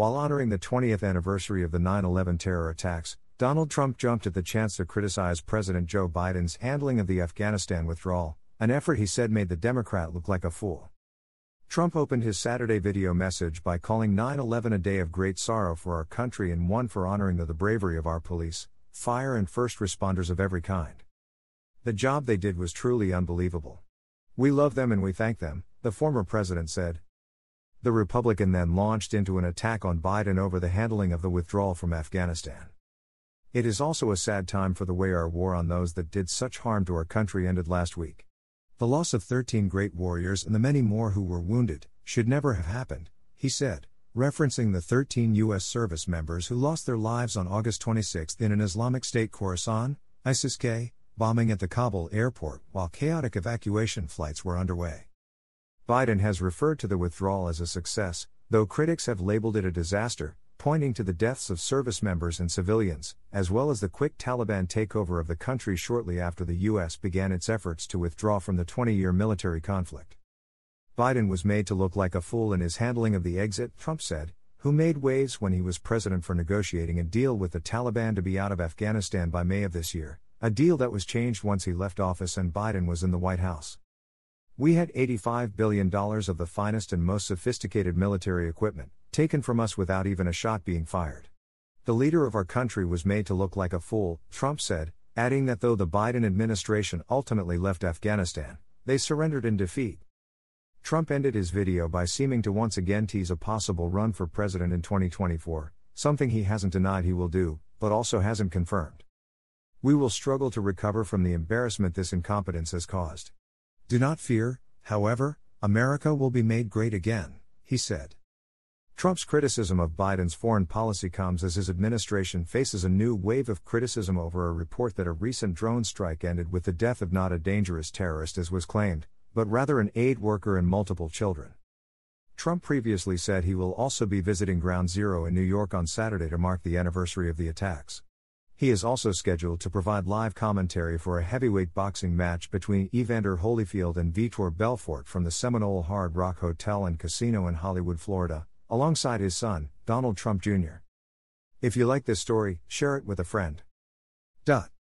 While honoring the 20th anniversary of the 9 11 terror attacks, Donald Trump jumped at the chance to criticize President Joe Biden's handling of the Afghanistan withdrawal, an effort he said made the Democrat look like a fool. Trump opened his Saturday video message by calling 9 11 a day of great sorrow for our country and one for honoring the, the bravery of our police, fire, and first responders of every kind. The job they did was truly unbelievable. We love them and we thank them, the former president said. The Republican then launched into an attack on Biden over the handling of the withdrawal from Afghanistan. It is also a sad time for the way our war on those that did such harm to our country ended last week. The loss of 13 great warriors and the many more who were wounded should never have happened, he said, referencing the 13 U.S. service members who lost their lives on August 26 in an Islamic State Khorasan, ISIS K, bombing at the Kabul airport while chaotic evacuation flights were underway. Biden has referred to the withdrawal as a success, though critics have labeled it a disaster, pointing to the deaths of service members and civilians, as well as the quick Taliban takeover of the country shortly after the U.S. began its efforts to withdraw from the 20 year military conflict. Biden was made to look like a fool in his handling of the exit, Trump said, who made waves when he was president for negotiating a deal with the Taliban to be out of Afghanistan by May of this year, a deal that was changed once he left office and Biden was in the White House. We had $85 billion of the finest and most sophisticated military equipment, taken from us without even a shot being fired. The leader of our country was made to look like a fool, Trump said, adding that though the Biden administration ultimately left Afghanistan, they surrendered in defeat. Trump ended his video by seeming to once again tease a possible run for president in 2024, something he hasn't denied he will do, but also hasn't confirmed. We will struggle to recover from the embarrassment this incompetence has caused. Do not fear, however, America will be made great again, he said. Trump's criticism of Biden's foreign policy comes as his administration faces a new wave of criticism over a report that a recent drone strike ended with the death of not a dangerous terrorist as was claimed, but rather an aid worker and multiple children. Trump previously said he will also be visiting Ground Zero in New York on Saturday to mark the anniversary of the attacks. He is also scheduled to provide live commentary for a heavyweight boxing match between Evander Holyfield and Vitor Belfort from the Seminole Hard Rock Hotel and Casino in Hollywood, Florida, alongside his son, Donald Trump Jr. If you like this story, share it with a friend. Dot.